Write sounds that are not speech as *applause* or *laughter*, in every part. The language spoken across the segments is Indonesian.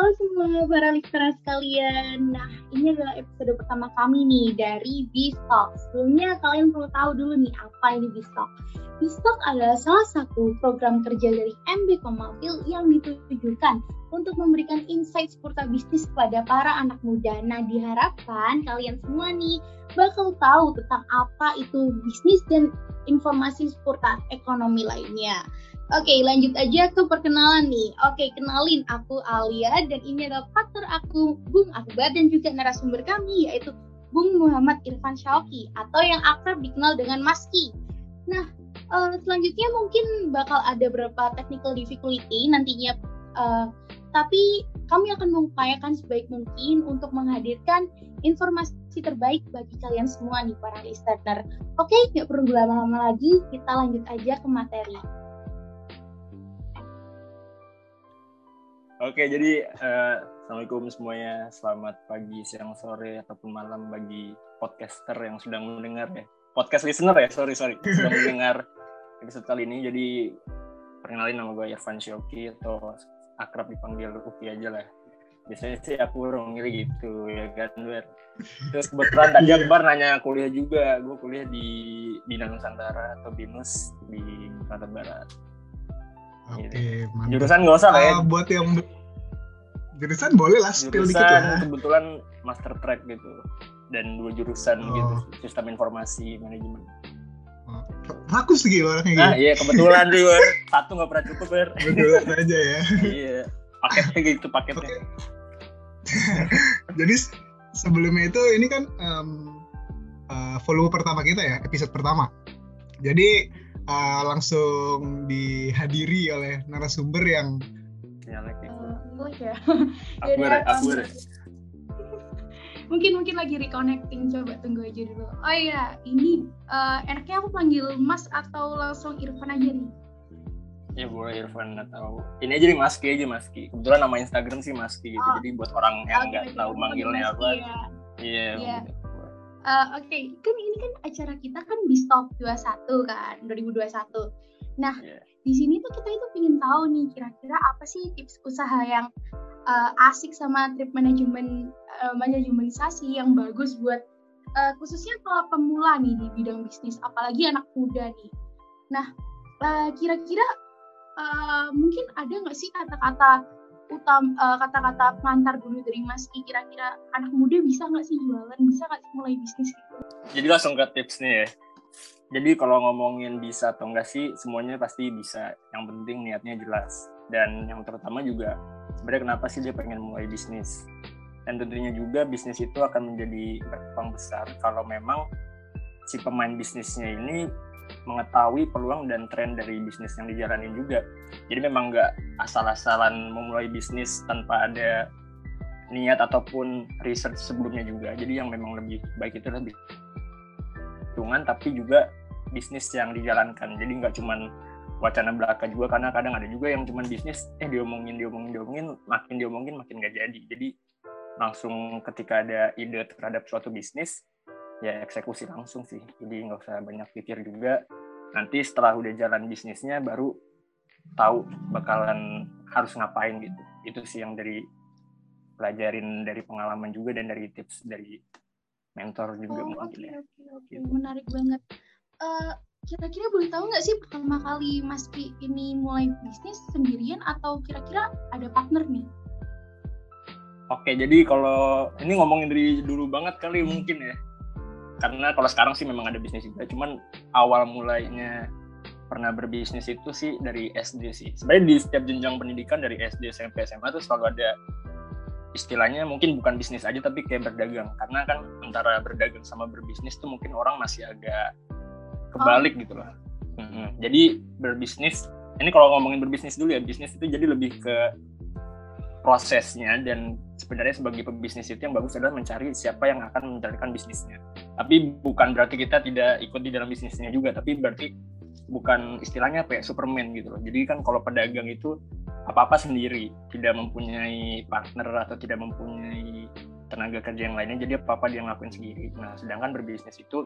Halo semua para listener sekalian. Nah, ini adalah episode pertama kami nih dari B-Stock. Sebelumnya kalian perlu tahu dulu nih apa ini B-Stock. B-Stock adalah salah satu program kerja dari MB Komafil yang ditujukan untuk memberikan insight seputar bisnis kepada para anak muda. Nah, diharapkan kalian semua nih bakal tahu tentang apa itu bisnis dan informasi seputar ekonomi lainnya. Oke, lanjut aja ke perkenalan nih. Oke, kenalin aku Alia dan ini adalah partner aku Bung Akbar dan juga narasumber kami yaitu Bung Muhammad Irfan Syauki atau yang akrab dikenal dengan Maski. Nah, uh, selanjutnya mungkin bakal ada beberapa technical difficulty nantinya uh, tapi kami akan mengupayakan sebaik mungkin untuk menghadirkan informasi terbaik bagi kalian semua nih para listener. Oke, nggak perlu lama-lama lagi, kita lanjut aja ke materi. Oke, jadi uh, assalamualaikum semuanya. Selamat pagi, siang, sore ataupun malam bagi podcaster yang sedang mendengar ya. Podcast listener ya, sorry sorry, *laughs* sedang mendengar episode kali ini. Jadi perkenalin nama gue Irfan Shoki atau akrab dipanggil Uki aja lah. Biasanya sih aku orang gitu ya kan, Ber. Terus kebetulan tadi Akbar nanya kuliah juga. Gue kuliah di Bina Nusantara atau BINUS di Kalimantan Barat Oke, okay, mantap. Jurusan nggak usah lah ya. Uh, buat yang jurusan boleh lah spill dikit lah. kebetulan master track gitu dan dua jurusan oh. gitu sistem informasi manajemen. Oh, rakus gitu orangnya gitu. Nah, iya kebetulan sih, Ber. Satu nggak pernah cukup, Ber. Kebetulan aja ya. iya. Paketnya gitu paketnya. Okay. *laughs* Jadi sebelumnya itu ini kan um, uh, volume pertama kita ya, episode pertama. Jadi uh, langsung dihadiri oleh narasumber yang uh, ya. Aku aku mungkin mungkin lagi reconnecting. Coba tunggu aja dulu. Oh iya ini uh, enaknya aku panggil Mas atau langsung Irfan aja nih? Ya boleh Irfan atau ini aja nih Maski aja Maski. Kebetulan nama Instagram sih Maski gitu. Oh. jadi buat orang yang nggak okay, tahu manggilnya apa. iya yeah. yeah. Uh, Oke, okay. kan ini kan acara kita kan di stop 21 kan, 2021. Nah, yeah. di sini tuh kita itu ingin tahu nih kira-kira apa sih tips usaha yang uh, asik sama trip manajemen uh, manajemenisasi yang bagus buat uh, khususnya kalau pemula nih di bidang bisnis, apalagi anak muda nih. Nah, uh, kira-kira uh, mungkin ada nggak sih kata-kata utam uh, kata-kata pengantar dulu dari Mas Ki kira-kira anak muda bisa nggak sih jualan? Bisa nggak sih mulai bisnis gitu? Jadi langsung ke tips nih ya. Jadi kalau ngomongin bisa atau enggak sih semuanya pasti bisa. Yang penting niatnya jelas. Dan yang terutama juga sebenarnya kenapa sih dia pengen mulai bisnis? Dan tentunya juga bisnis itu akan menjadi berkembang besar kalau memang si pemain bisnisnya ini mengetahui peluang dan tren dari bisnis yang dijalani juga. Jadi memang nggak asal-asalan memulai bisnis tanpa ada niat ataupun research sebelumnya juga. Jadi yang memang lebih baik itu lebih hitungan tapi juga bisnis yang dijalankan. Jadi nggak cuman wacana belaka juga karena kadang ada juga yang cuman bisnis eh diomongin diomongin diomongin makin diomongin makin nggak jadi. Jadi langsung ketika ada ide terhadap suatu bisnis ya eksekusi langsung sih jadi nggak usah banyak pikir juga nanti setelah udah jalan bisnisnya baru tahu bakalan harus ngapain gitu itu sih yang dari pelajarin dari pengalaman juga dan dari tips dari mentor juga oh, mungkin okay, ya okay, okay. Gitu. menarik banget uh, kira-kira boleh tahu nggak sih pertama kali Mas Ki ini mulai bisnis sendirian atau kira-kira ada partner nih? Oke, jadi kalau ini ngomongin dari dulu banget kali mungkin ya karena kalau sekarang sih memang ada bisnis juga. Cuman awal mulainya pernah berbisnis itu sih dari SD sih. Sebenarnya di setiap jenjang pendidikan dari SD SMP SMA tuh selalu ada istilahnya mungkin bukan bisnis aja tapi kayak berdagang. Karena kan antara berdagang sama berbisnis tuh mungkin orang masih agak kebalik oh. gitu loh. Jadi berbisnis ini kalau ngomongin berbisnis dulu ya bisnis itu jadi lebih ke prosesnya dan sebenarnya sebagai pebisnis itu yang bagus adalah mencari siapa yang akan menjalankan bisnisnya. Tapi bukan berarti kita tidak ikut di dalam bisnisnya juga, tapi berarti bukan istilahnya kayak Superman gitu loh. Jadi kan kalau pedagang itu apa-apa sendiri, tidak mempunyai partner atau tidak mempunyai tenaga kerja yang lainnya, jadi apa-apa dia ngelakuin sendiri. Nah, sedangkan berbisnis itu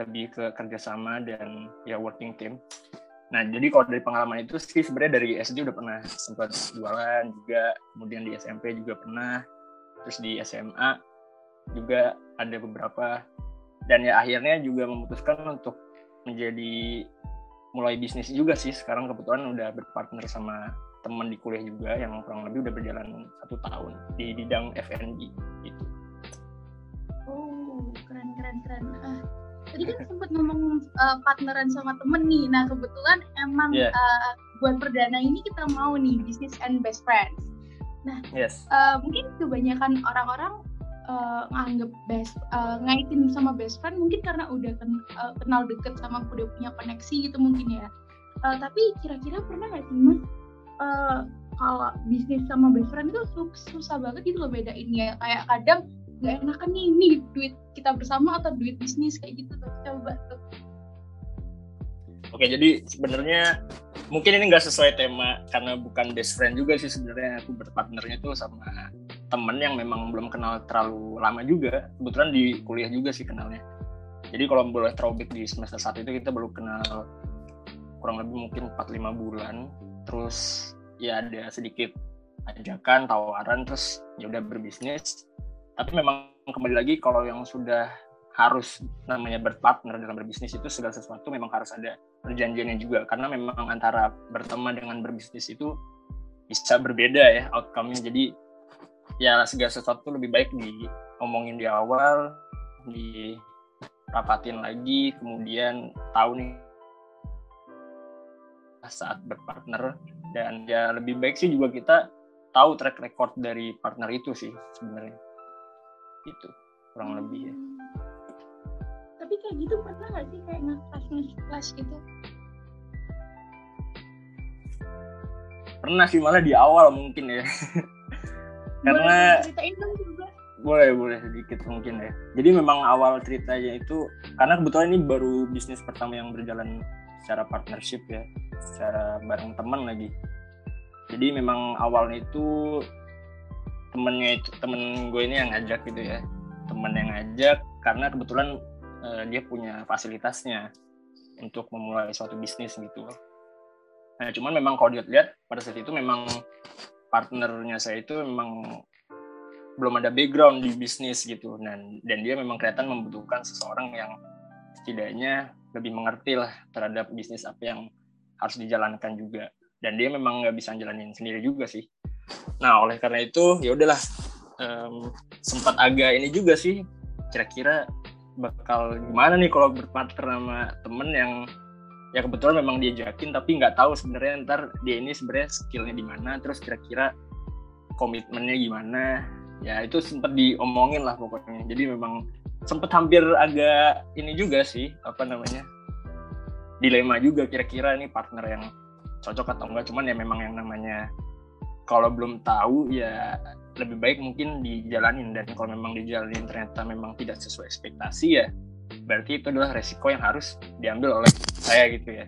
lebih ke kerjasama dan ya working team. Nah, jadi kalau dari pengalaman itu sih sebenarnya dari SD udah pernah sempat jualan juga, kemudian di SMP juga pernah, terus di SMA juga ada beberapa, dan ya akhirnya juga memutuskan untuk menjadi mulai bisnis juga sih. Sekarang kebetulan udah berpartner sama teman di kuliah juga yang kurang lebih udah berjalan satu tahun di bidang F&B gitu. Oh, keren keren keren. Ah, tadi kan sempat ngomong uh, partneran sama temen nih. Nah kebetulan emang yeah. uh, buat perdana ini kita mau nih business and best friends. Nah, yes. uh, mungkin kebanyakan orang-orang uh, nganggep best uh, ngaitin sama best friend mungkin karena udah ken, uh, kenal deket sama udah punya koneksi gitu mungkin ya. Uh, tapi kira-kira pernah nggak sih mas uh, kalau bisnis sama best friend itu susah banget gitu loh bedainnya kayak kadang nggak enakan nih ini duit kita bersama atau duit bisnis kayak gitu tuh coba tuh Oke, jadi sebenarnya mungkin ini nggak sesuai tema karena bukan best friend juga sih sebenarnya aku berpartnernya tuh sama temen yang memang belum kenal terlalu lama juga. Kebetulan di kuliah juga sih kenalnya. Jadi kalau boleh throwback di semester satu itu kita baru kenal kurang lebih mungkin 4-5 bulan terus ya ada sedikit ajakan tawaran terus ya udah berbisnis tapi memang kembali lagi kalau yang sudah harus namanya berpartner dalam berbisnis itu segala sesuatu memang harus ada perjanjiannya juga. Karena memang antara berteman dengan berbisnis itu bisa berbeda ya outcome-nya. Jadi ya segala sesuatu lebih baik diomongin di awal di rapatin lagi kemudian tahu nih saat berpartner. Dan ya lebih baik sih juga kita tahu track record dari partner itu sih sebenarnya itu kurang lebih ya. Tapi kayak gitu pernah nggak sih kayak nge-clash nge-clash gitu? Pernah sih malah di awal mungkin ya. Karena boleh boleh sedikit mungkin ya. Jadi memang awal ceritanya itu karena kebetulan ini baru bisnis pertama yang berjalan secara partnership ya secara bareng teman lagi. Jadi memang awalnya itu temennya itu temen gue ini yang ngajak gitu ya. Temen yang ngajak karena kebetulan uh, dia punya fasilitasnya untuk memulai suatu bisnis gitu. Nah cuman memang kalau dilihat pada saat itu memang partnernya saya itu memang belum ada background di bisnis gitu. Dan dan dia memang kelihatan membutuhkan seseorang yang setidaknya lebih mengerti lah terhadap bisnis apa yang harus dijalankan juga. Dan dia memang nggak bisa jalanin sendiri juga sih nah oleh karena itu ya udahlah um, sempat agak ini juga sih kira-kira bakal gimana nih kalau berpartner sama temen yang ya kebetulan memang diajakin tapi nggak tahu sebenarnya ntar dia ini sebenarnya skillnya di mana terus kira-kira komitmennya gimana. Ya itu sempat diomongin lah pokoknya. Jadi memang sempat hampir agak ini juga sih apa namanya dilema juga kira-kira ini partner yang cocok atau enggak cuman ya memang yang namanya kalau belum tahu ya lebih baik mungkin dijalanin. Dan kalau memang dijalanin ternyata memang tidak sesuai ekspektasi ya berarti itu adalah resiko yang harus diambil oleh saya gitu ya.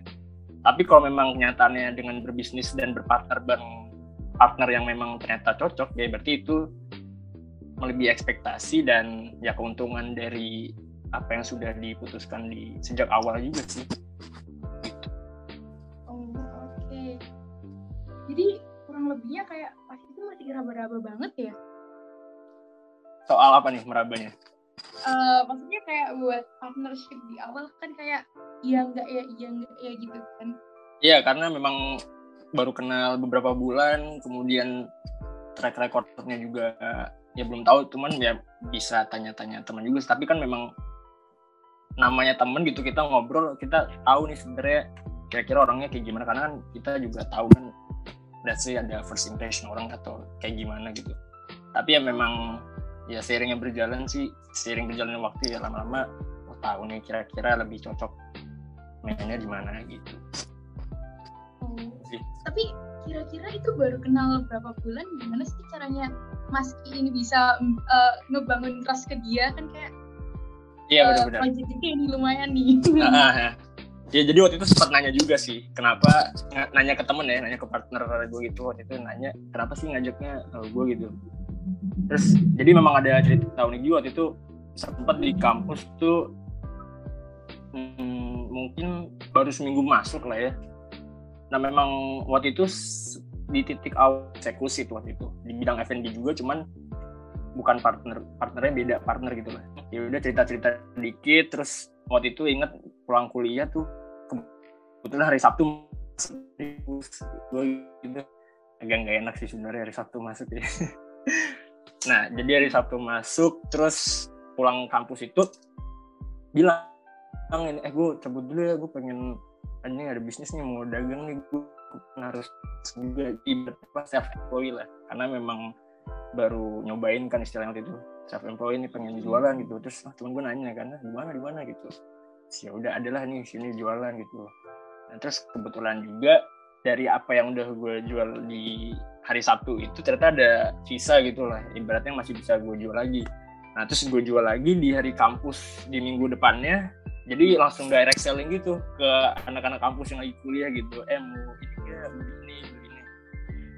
Tapi kalau memang kenyataannya dengan berbisnis dan berpartner bareng partner yang memang ternyata cocok ya berarti itu melebihi ekspektasi dan ya keuntungan dari apa yang sudah diputuskan di sejak awal juga sih kayak pas itu masih raba-raba banget ya? Soal apa nih merabanya? Uh, maksudnya kayak buat partnership di awal kan kayak iya enggak ya iya enggak ya gitu kan? Iya karena memang baru kenal beberapa bulan kemudian track recordnya juga ya belum tahu cuman ya bisa tanya-tanya teman juga tapi kan memang namanya temen gitu kita ngobrol kita tahu nih sebenarnya kira-kira orangnya kayak gimana. Karena kan kita juga tahu kan say ada first impression orang atau kayak gimana gitu. Tapi ya memang ya seiringnya berjalan sih seiring berjalannya waktu ya lama-lama oh tahu nih kira-kira lebih cocok mainnya di mana gitu. Oh. tapi kira-kira itu baru kenal berapa bulan? Gimana sih caranya Mas ini bisa uh, ngebangun trust ke dia? Kan kayak iya uh, benar-benar. ini lumayan nih *laughs* ya jadi waktu itu sempat nanya juga sih kenapa nanya ke temen ya nanya ke partner gue gitu waktu itu nanya kenapa sih ngajaknya uh, gue gitu. Terus jadi memang ada cerita unik juga waktu itu sempat di kampus tuh hmm, mungkin baru seminggu masuk lah ya. Nah memang waktu itu di titik awal eksekusi tuh waktu itu di bidang F&B juga cuman bukan partner partnernya beda partner gitu lah. Ya udah cerita cerita dikit terus waktu itu inget pulang kuliah tuh kebetulan hari Sabtu gue gitu agak nggak enak sih sebenarnya hari Sabtu masuk ya. *laughs* Nah jadi hari Sabtu masuk terus pulang kampus itu bilang eh gue cabut dulu ya gue pengen ini ada bisnis nih mau dagang nih gue harus juga ibarat self employed lah. Karena memang baru nyobain kan istilahnya waktu itu self employed ini pengen jualan gitu. Terus ah, temen gue nanya kan ah, di mana di mana gitu ya udah adalah nih sini jualan gitu. Nah, terus kebetulan juga dari apa yang udah gue jual di hari Sabtu itu ternyata ada sisa gitu lah. Ibaratnya masih bisa gue jual lagi. Nah terus gue jual lagi di hari kampus di minggu depannya. Jadi langsung direct selling gitu ke anak-anak kampus yang lagi kuliah gitu. Eh mau ini ya begini begini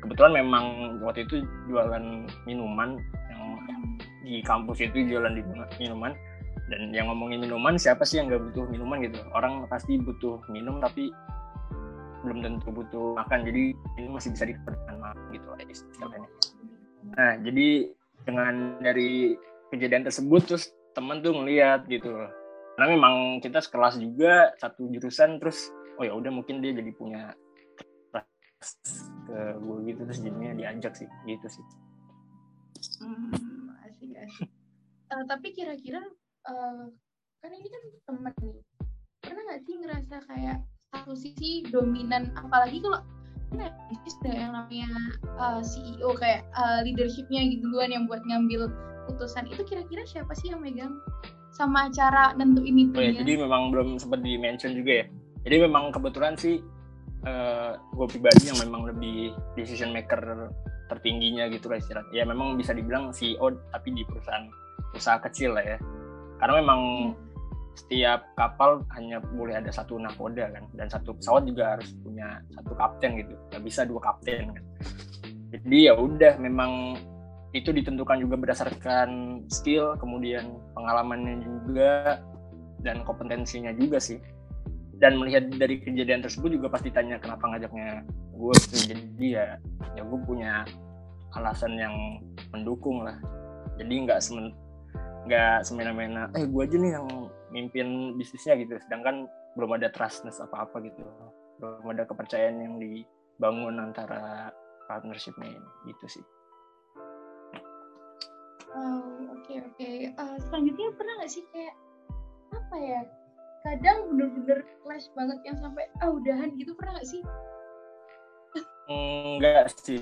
kebetulan memang waktu itu jualan minuman di kampus itu jualan di minuman. Dan yang ngomongin minuman siapa sih yang nggak butuh minuman gitu? Orang pasti butuh minum tapi belum tentu butuh makan. Jadi ini masih bisa dikeluarkan makan gitu lah istilahnya. Nah jadi dengan dari kejadian tersebut terus temen tuh ngeliat gitu. Karena memang kita sekelas juga satu jurusan terus oh ya udah mungkin dia jadi punya ke gue gitu terus jadinya diajak sih gitu sih. Hmm, uh, tapi kira-kira uh, kan ini kan temen nih. Pernah nggak sih ngerasa kayak satu sisi dominan apalagi kalau bisnis ada yang namanya uh, eh, CEO kayak uh, leadershipnya gitu duluan yang buat ngambil putusan itu kira-kira siapa sih yang megang sama cara nentuin itu oh, ya, jadi memang belum sempat di mention juga ya. Jadi memang kebetulan sih uh, gue pribadi yang memang lebih decision maker tertingginya gitu lah istilahnya ya memang bisa dibilang CEO tapi di perusahaan usaha kecil lah ya karena memang hmm. setiap kapal hanya boleh ada satu nakoda kan dan satu pesawat juga harus punya satu kapten gitu nggak bisa dua kapten kan jadi ya udah memang itu ditentukan juga berdasarkan skill, kemudian pengalamannya juga, dan kompetensinya juga sih. Dan melihat dari kejadian tersebut juga pasti tanya kenapa ngajaknya gue Jadi ya, ya gue punya alasan yang mendukung lah. Jadi nggak semen nggak semena-mena, eh gue aja nih yang mimpin bisnisnya gitu. Sedangkan belum ada trustness apa-apa gitu. Belum ada kepercayaan yang dibangun antara partnershipnya gitu sih. Oh, oke okay, oke. Okay. Uh, eh, selanjutnya pernah nggak sih kayak apa ya? Kadang bener-bener clash banget yang sampai ah udahan gitu pernah nggak sih? Enggak sih.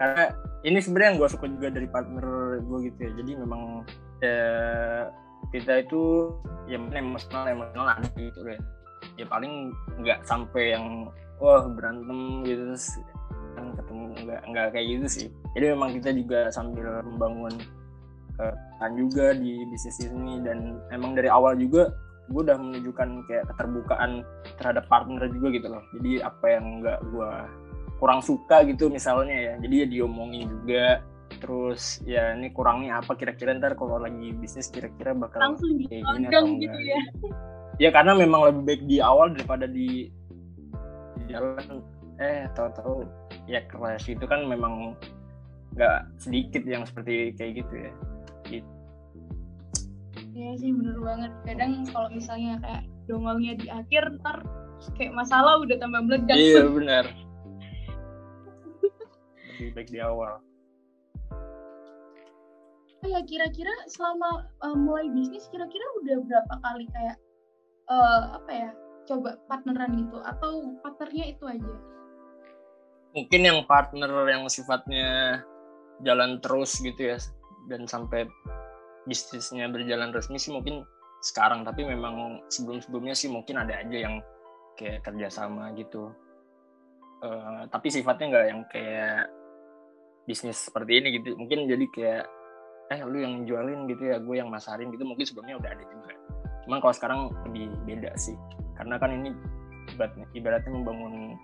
Karena ini sebenarnya yang gue suka juga dari partner gue gitu ya. Jadi memang ya, kita itu ya emosional emosional ada gitu ya. Ya paling nggak sampai yang wah berantem gitu kan ketemu nggak nggak kayak gitu sih jadi memang kita juga sambil membangun kan juga di bisnis ini dan emang dari awal juga gue udah menunjukkan kayak keterbukaan terhadap partner juga gitu loh. Jadi apa yang nggak gue kurang suka gitu misalnya ya. Jadi ya diomongin juga. Terus ya ini kurangnya apa kira-kira ntar kalau lagi bisnis kira-kira bakal langsung kayak gini atau gitu ya. Ya karena memang lebih baik di awal daripada di, di jalan. Eh tahu-tahu ya kelas itu kan memang nggak sedikit yang seperti kayak gitu ya. gitu. Iya sih bener banget. Kadang kalau misalnya kayak dongolnya di akhir ntar kayak masalah udah tambah meledak. Iya *laughs* benar lebih baik di awal. Oh ya kira-kira selama uh, mulai bisnis kira-kira udah berapa kali kayak uh, apa ya coba partneran gitu? Atau partnernya itu aja? Mungkin yang partner yang sifatnya jalan terus gitu ya dan sampai bisnisnya berjalan resmi sih mungkin sekarang tapi memang sebelum-sebelumnya sih mungkin ada aja yang kayak kerjasama gitu. Uh, tapi sifatnya nggak yang kayak bisnis seperti ini gitu. Mungkin jadi kayak eh lu yang jualin gitu ya gue yang masarin gitu. Mungkin sebelumnya udah ada juga. Cuman kalau sekarang lebih beda sih. Karena kan ini ibaratnya membangun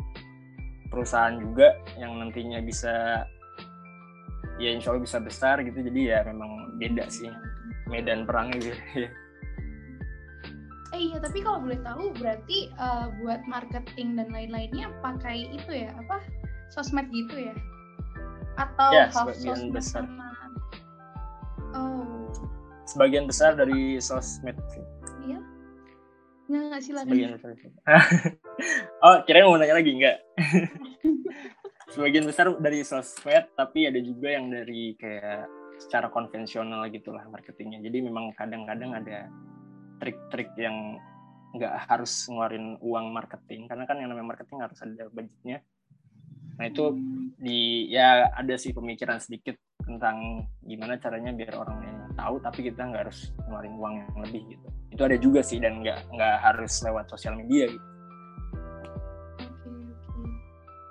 perusahaan juga yang nantinya bisa ya insya Allah bisa besar gitu. Jadi ya memang beda sih. Medan perangnya gitu. Eh iya tapi kalau boleh tahu berarti uh, buat marketing dan lain-lainnya pakai itu ya apa? Sosmed gitu ya? Atau ya, sebagian besar. sama... oh. Sebagian besar dari sosmed. Iya. Nggak nggak silakan. Sebagian besar. *laughs* Oh kira mau nanya lagi nggak? *laughs* Sebagian besar dari sosmed tapi ada juga yang dari kayak secara konvensional gitulah marketingnya. Jadi memang kadang-kadang ada trik-trik yang nggak harus ngeluarin uang marketing. Karena kan yang namanya marketing harus ada budgetnya. Nah itu di ya ada sih pemikiran sedikit tentang gimana caranya biar orang yang tahu tapi kita nggak harus ngeluarin uang yang lebih gitu. Itu ada juga sih dan nggak nggak harus lewat sosial media gitu.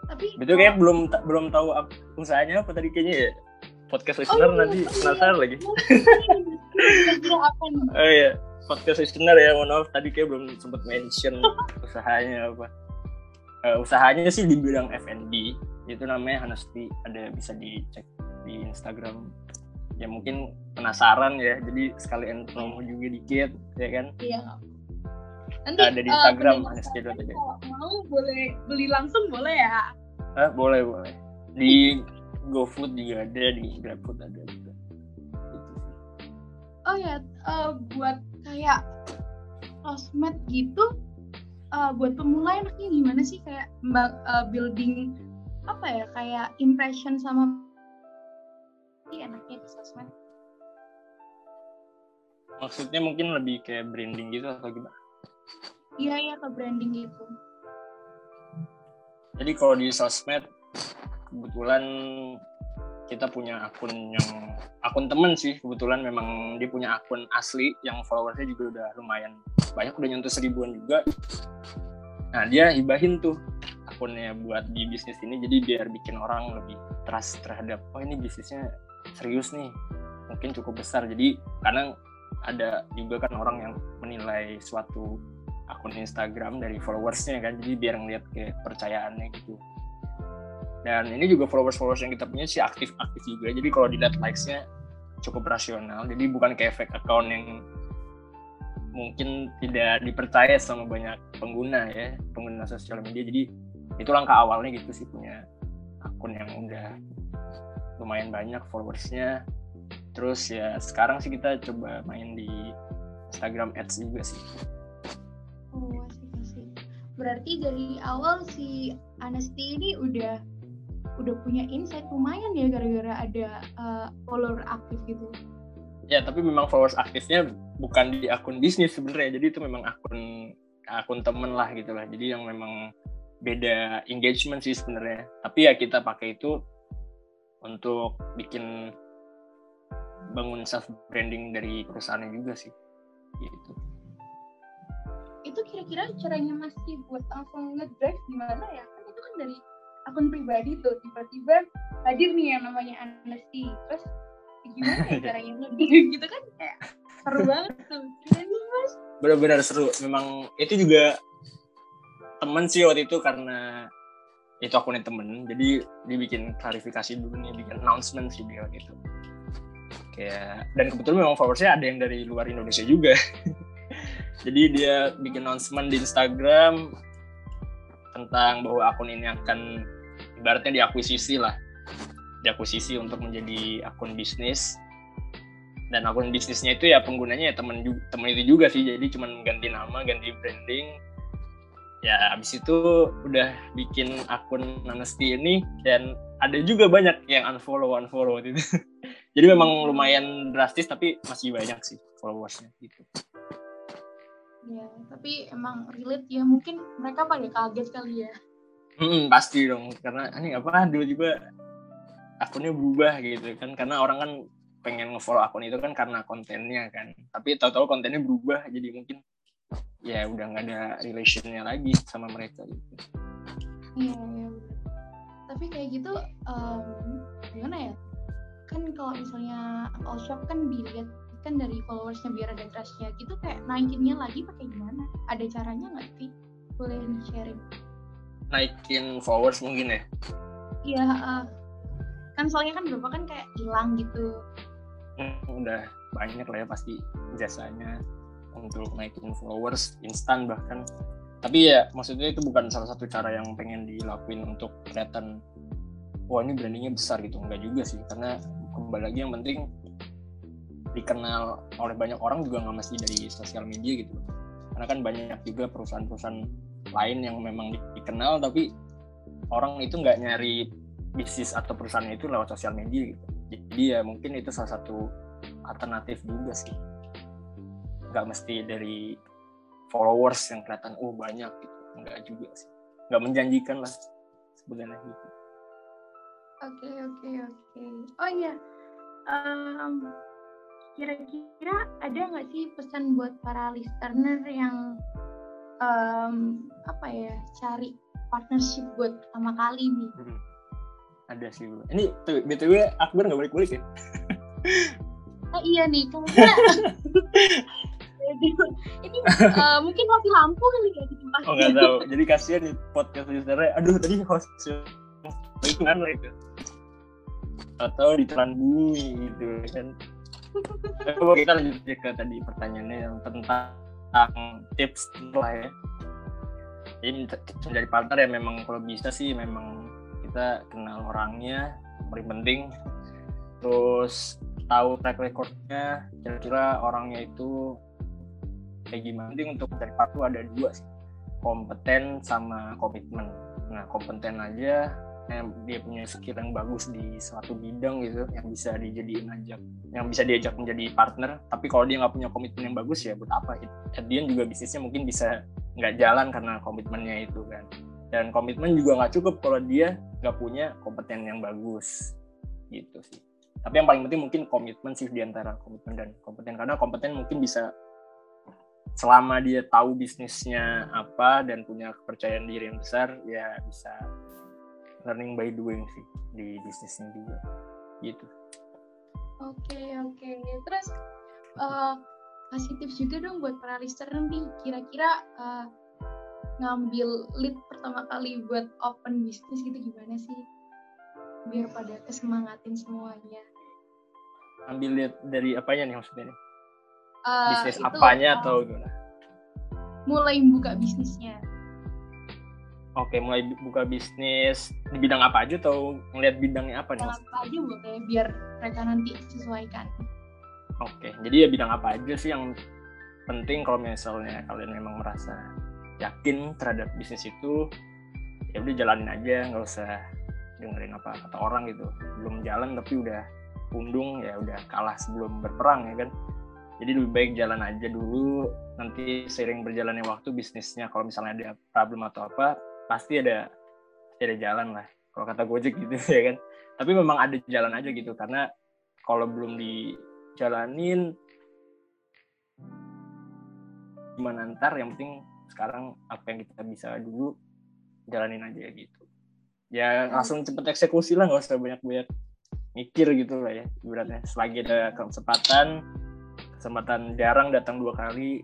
Tapi betul kayak belum belum tahu usahanya apa tadi kayaknya ya podcast listener oh, iya, nanti penasaran lagi. *laughs* Oh iya. Podcast listener ya mohon maaf tadi kayak belum sempat mention *laughs* usahanya apa. Uh, usahanya sih di bidang F&B itu namanya Honesty ada bisa dicek di Instagram. Ya mungkin penasaran ya jadi sekalian promo juga dikit ya kan? Iya. Nanti ada di Instagram uh, Honesty kalau mau boleh beli langsung boleh ya? Eh, boleh boleh. Di GoFood juga ada di GrabFood ada juga. Oh ya uh, buat kayak sosmed gitu uh, buat pemula enaknya gimana sih? Kayak uh, building apa ya? Kayak impression sama enaknya di sosmed? Maksudnya mungkin lebih kayak branding gitu atau gimana? Iya iya ke branding gitu. Jadi kalau di sosmed kebetulan kita punya akun yang akun temen sih. Kebetulan memang dia punya akun asli yang followersnya juga udah lumayan banyak udah nyentuh seribuan juga. Nah dia hibahin tuh akunnya buat di bisnis ini jadi biar bikin orang lebih trust terhadap oh ini bisnisnya serius nih mungkin cukup besar. Jadi karena ada juga kan orang yang menilai suatu akun Instagram dari followersnya kan jadi biar ngeliat kepercayaannya gitu dan ini juga followers followers yang kita punya sih aktif aktif juga. Jadi kalau dilihat likesnya cukup rasional. Jadi bukan kayak fake account yang mungkin tidak dipercaya sama banyak pengguna ya pengguna sosial media. Jadi itu langkah awalnya gitu sih punya akun yang udah lumayan banyak followersnya. Terus ya sekarang sih kita coba main di Instagram Ads juga sih. Oh asik asik berarti dari awal si Anesti ini udah udah punya insight lumayan ya gara-gara ada uh, follower aktif gitu. Ya, tapi memang followers aktifnya bukan di akun bisnis sebenarnya. Jadi itu memang akun akun temen lah gitu lah. Jadi yang memang beda engagement sih sebenarnya. Tapi ya kita pakai itu untuk bikin bangun self branding dari perusahaannya juga sih. Gitu. Itu kira-kira caranya masih buat langsung ngedrive gimana ya? Kan itu kan dari akun pribadi tuh tiba-tiba hadir nih yang namanya Anesti terus gimana ya *laughs* caranya *laughs* gitu kan kayak seru banget tuh. Mas. Benar-benar seru. Memang itu juga temen sih waktu itu karena itu akunnya temen. Jadi dibikin klarifikasi dulu nih bikin announcement sih dia gitu kayak dan kebetulan memang followersnya ada yang dari luar Indonesia juga. *laughs* Jadi dia bikin announcement di Instagram tentang bahwa akun ini akan ibaratnya diakuisisi lah. Diakuisisi untuk menjadi akun bisnis. Dan akun bisnisnya itu ya penggunanya ya temen temen itu juga sih. Jadi cuman ganti nama ganti branding. Ya abis itu udah bikin akun Honesty ini dan ada juga banyak yang unfollow unfollow gitu. *laughs* Jadi memang lumayan drastis tapi masih banyak sih followersnya gitu. Ya tapi emang relate ya. Mungkin mereka pada kaget kali ya Hmm, pasti dong. Karena ini apa dulu juga akunnya berubah gitu kan. Karena orang kan pengen ngefollow akun itu kan karena kontennya kan. Tapi tahu-tahu kontennya berubah jadi mungkin ya udah nggak ada relationnya lagi sama mereka gitu. Iya iya tapi kayak gitu um, gimana ya? Kan kalau misalnya all shop kan dilihat kan dari followersnya biar ada trustnya. Gitu kayak naikinnya lagi pakai gimana? Ada caranya nggak sih? Boleh sharing naikin followers mungkin ya? Iya uh, kan soalnya kan beberapa kan kayak hilang gitu. Hmm, udah banyak lah ya pasti jasanya untuk naikin followers instan bahkan. Tapi ya maksudnya itu bukan salah satu cara yang pengen dilakuin untuk kelihatan wah ini brandingnya besar gitu. Enggak juga sih karena kembali lagi yang penting dikenal oleh banyak orang juga nggak mesti dari sosial media gitu. Karena kan banyak juga perusahaan-perusahaan lain yang memang dikenal tapi orang itu nggak nyari bisnis atau perusahaan itu lewat sosial media gitu. Jadi ya mungkin itu salah satu alternatif juga sih. Nggak mesti dari followers yang kelihatan oh banyak gitu. Nggak juga sih. Nggak menjanjikan lah sebenarnya gitu. Oke oke oke. Oh iya um, kira-kira ada nggak sih pesan buat para listener yang um, apa ya cari partnership buat pertama kali nih hmm. ada sih bu ini tuh btw Akbar nggak balik-balik ya oh, iya nih karena *laughs* ini uh, mungkin mati lampu kali ya di tempat. Oh nggak tahu. Jadi kasihan nih podcast listener. Aduh tadi host itu kan itu atau di telan bumi gitu kan. *laughs* Coba kita lanjut ke tadi pertanyaannya yang tentang tips lah ya. Jadi dari partner ya memang kalau bisa sih memang kita kenal orangnya paling penting. Terus tahu track recordnya kira-kira orangnya itu kayak gimana. Sih untuk cari partner ada dua sih kompeten sama komitmen. Nah kompeten aja yang dia punya skill yang bagus di suatu bidang gitu yang bisa dijadiin ajak yang bisa diajak menjadi partner. Tapi kalau dia nggak punya komitmen yang bagus ya buat apa? At juga bisnisnya mungkin bisa nggak jalan karena komitmennya itu kan. Dan komitmen juga nggak cukup kalau dia nggak punya kompeten yang bagus. Gitu sih. Tapi yang paling penting mungkin komitmen sih di antara komitmen dan kompeten. Karena kompeten mungkin bisa selama dia tahu bisnisnya apa dan punya kepercayaan diri yang besar ya bisa learning by doing sih di bisnisnya juga gitu oke okay, oke okay. terus uh, kasih tips juga dong buat para listener nih kira-kira uh, ngambil lead pertama kali buat open bisnis gitu gimana sih biar pada kesemangatin semuanya ambil lead dari apanya nih maksudnya nih uh, bisnis apanya uh, atau gimana? Mulai buka bisnisnya. Oke, mulai buka bisnis di bidang apa aja atau ngeliat bidangnya apa nih? Apa aja boleh biar mereka nanti sesuaikan. Oke, jadi ya bidang apa aja sih yang penting kalau misalnya kalian memang merasa yakin terhadap bisnis itu, ya udah jalanin aja, nggak usah dengerin apa kata orang gitu. Belum jalan tapi udah pundung ya udah kalah sebelum berperang ya kan jadi lebih baik jalan aja dulu nanti sering berjalannya waktu bisnisnya kalau misalnya ada problem atau apa pasti ada pasti ada jalan lah. Kalau kata Gojek gitu *laughs* ya kan? Tapi memang ada jalan aja gitu karena kalau belum dijalanin gimana ntar? Yang penting sekarang apa yang kita bisa dulu jalanin aja gitu. Ya langsung cepet eksekusi lah nggak usah banyak-banyak mikir gitu lah ya beratnya selagi ada kesempatan kesempatan jarang datang dua kali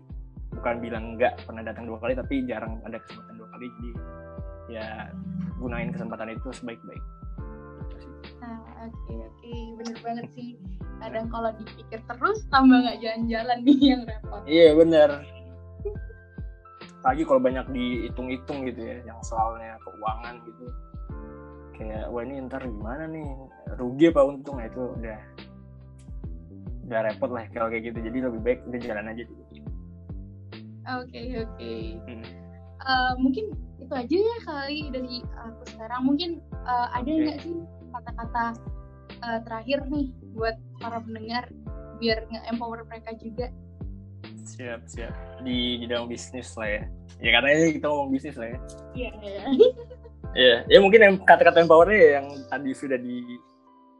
bukan bilang enggak pernah datang dua kali tapi jarang ada kesempatan dua kali jadi ya gunain kesempatan itu sebaik-baik. Nah oke okay, oke okay. bener banget sih. Kadang kalau dipikir terus tambah nggak jalan-jalan nih yang repot. Iya bener. Lagi kalau banyak dihitung-hitung gitu ya yang soalnya keuangan gitu. Kayak wah ini ntar gimana nih? Rugi apa untung? Nah itu udah udah repot lah kalau kayak gitu. Jadi lebih baik udah jalan aja dulu. Oke okay, oke. Okay. hmm. Uh, mungkin itu aja ya kali dari aku sekarang. Mungkin uh, ada nggak okay. sih kata-kata uh, terakhir nih buat para pendengar biar nge-empower mereka juga? Siap siap. Di bidang bisnis lah ya. Ya katanya kita ngomong bisnis lah ya. Iya. Iya ya ya mungkin yang kata-kata empowernya yang tadi sudah di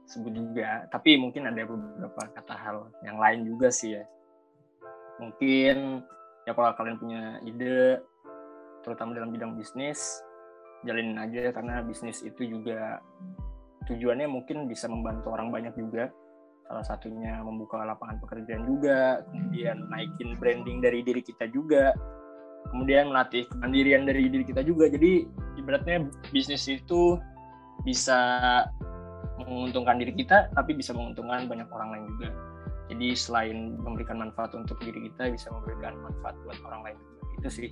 sebut juga. Tapi mungkin ada beberapa kata hal yang lain juga sih ya. Mungkin ya kalau kalian punya ide terutama dalam bidang bisnis jalinin aja karena bisnis itu juga tujuannya mungkin bisa membantu orang banyak juga. Salah satunya membuka lapangan pekerjaan juga kemudian naikin branding dari diri kita juga kemudian melatih kemandirian dari diri kita juga. Jadi ibaratnya bisnis itu bisa menguntungkan diri kita tapi bisa menguntungkan banyak orang lain juga. Jadi selain memberikan manfaat untuk diri kita bisa memberikan manfaat buat orang lain juga. Itu sih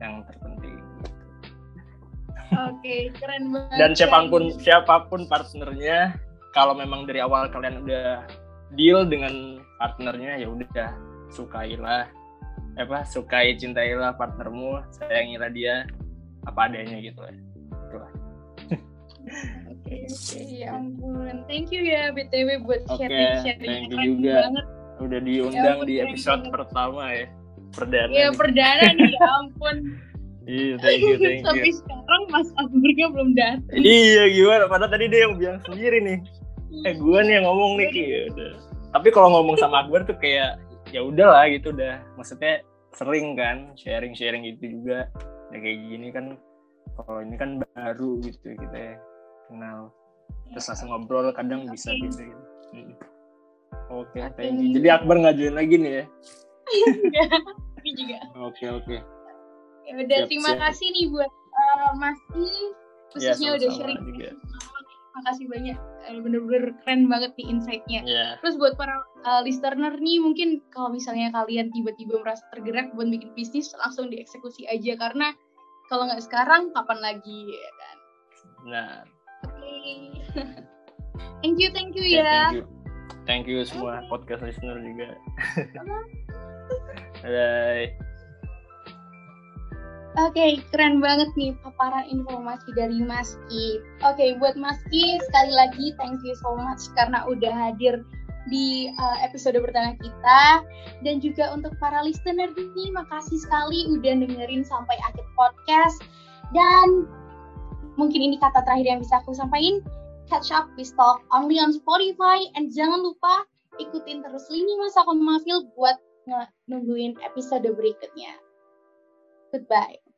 yang terpenting. Oke, keren banget. dan siapa pun siapa pun partnernya kalau memang dari awal kalian udah deal dengan partnernya ya udah sukailah apa sukai cintailah partnermu sayangilah dia apa adanya gitu ya Oke, oke, ya ampun. Thank you ya BTW buat Oke, sharing-sharing. thank you juga. banget. udah diundang ampun, di episode pertama ya perdana Ya nih. perdana nih, ya ampun. *laughs* iya thank you thank Sampai you sekarang Mas Akbarnya belum datang. iya gimana padahal tadi dia yang bilang sendiri nih eh gue nih yang ngomong nih Ki. Ya udah tapi kalau ngomong sama Akbar tuh kayak ya udahlah gitu udah maksudnya sering kan sharing sharing gitu juga ya kayak gini kan kalau ini kan baru gitu kita ya, kenal terus langsung ngobrol kadang bisa Oke. gitu gitu oke Oke. thank you jadi Akbar ngajuin lagi nih ya Enggak, tapi juga. oke oke Ya udah, Siap, terima siap. kasih nih buat eh, Mas I Ya, khususnya udah sharing. juga. Makasih banyak, Eh, bener-bener keren banget nih insight-nya. ya Terus buat para uh, listener nih, mungkin kalau misalnya kalian tiba-tiba merasa tergerak buat bikin bisnis, langsung dieksekusi aja karena kalau nggak sekarang, kapan lagi ya kan? nah Oke. thank you, thank you ya, ya. thank you thank you semua podcast listener juga bye Oke, keren banget nih paparan informasi dari Mas Ki. Oke, buat Mas Ki, sekali lagi thank you so much karena udah hadir di uh, episode pertama kita. Dan juga untuk para listener nih, makasih sekali udah dengerin sampai akhir podcast. Dan mungkin ini kata terakhir yang bisa aku sampaikan. Catch up with talk only on Spotify. And jangan lupa ikutin terus lini masa Mafil buat nungguin episode berikutnya. Goodbye.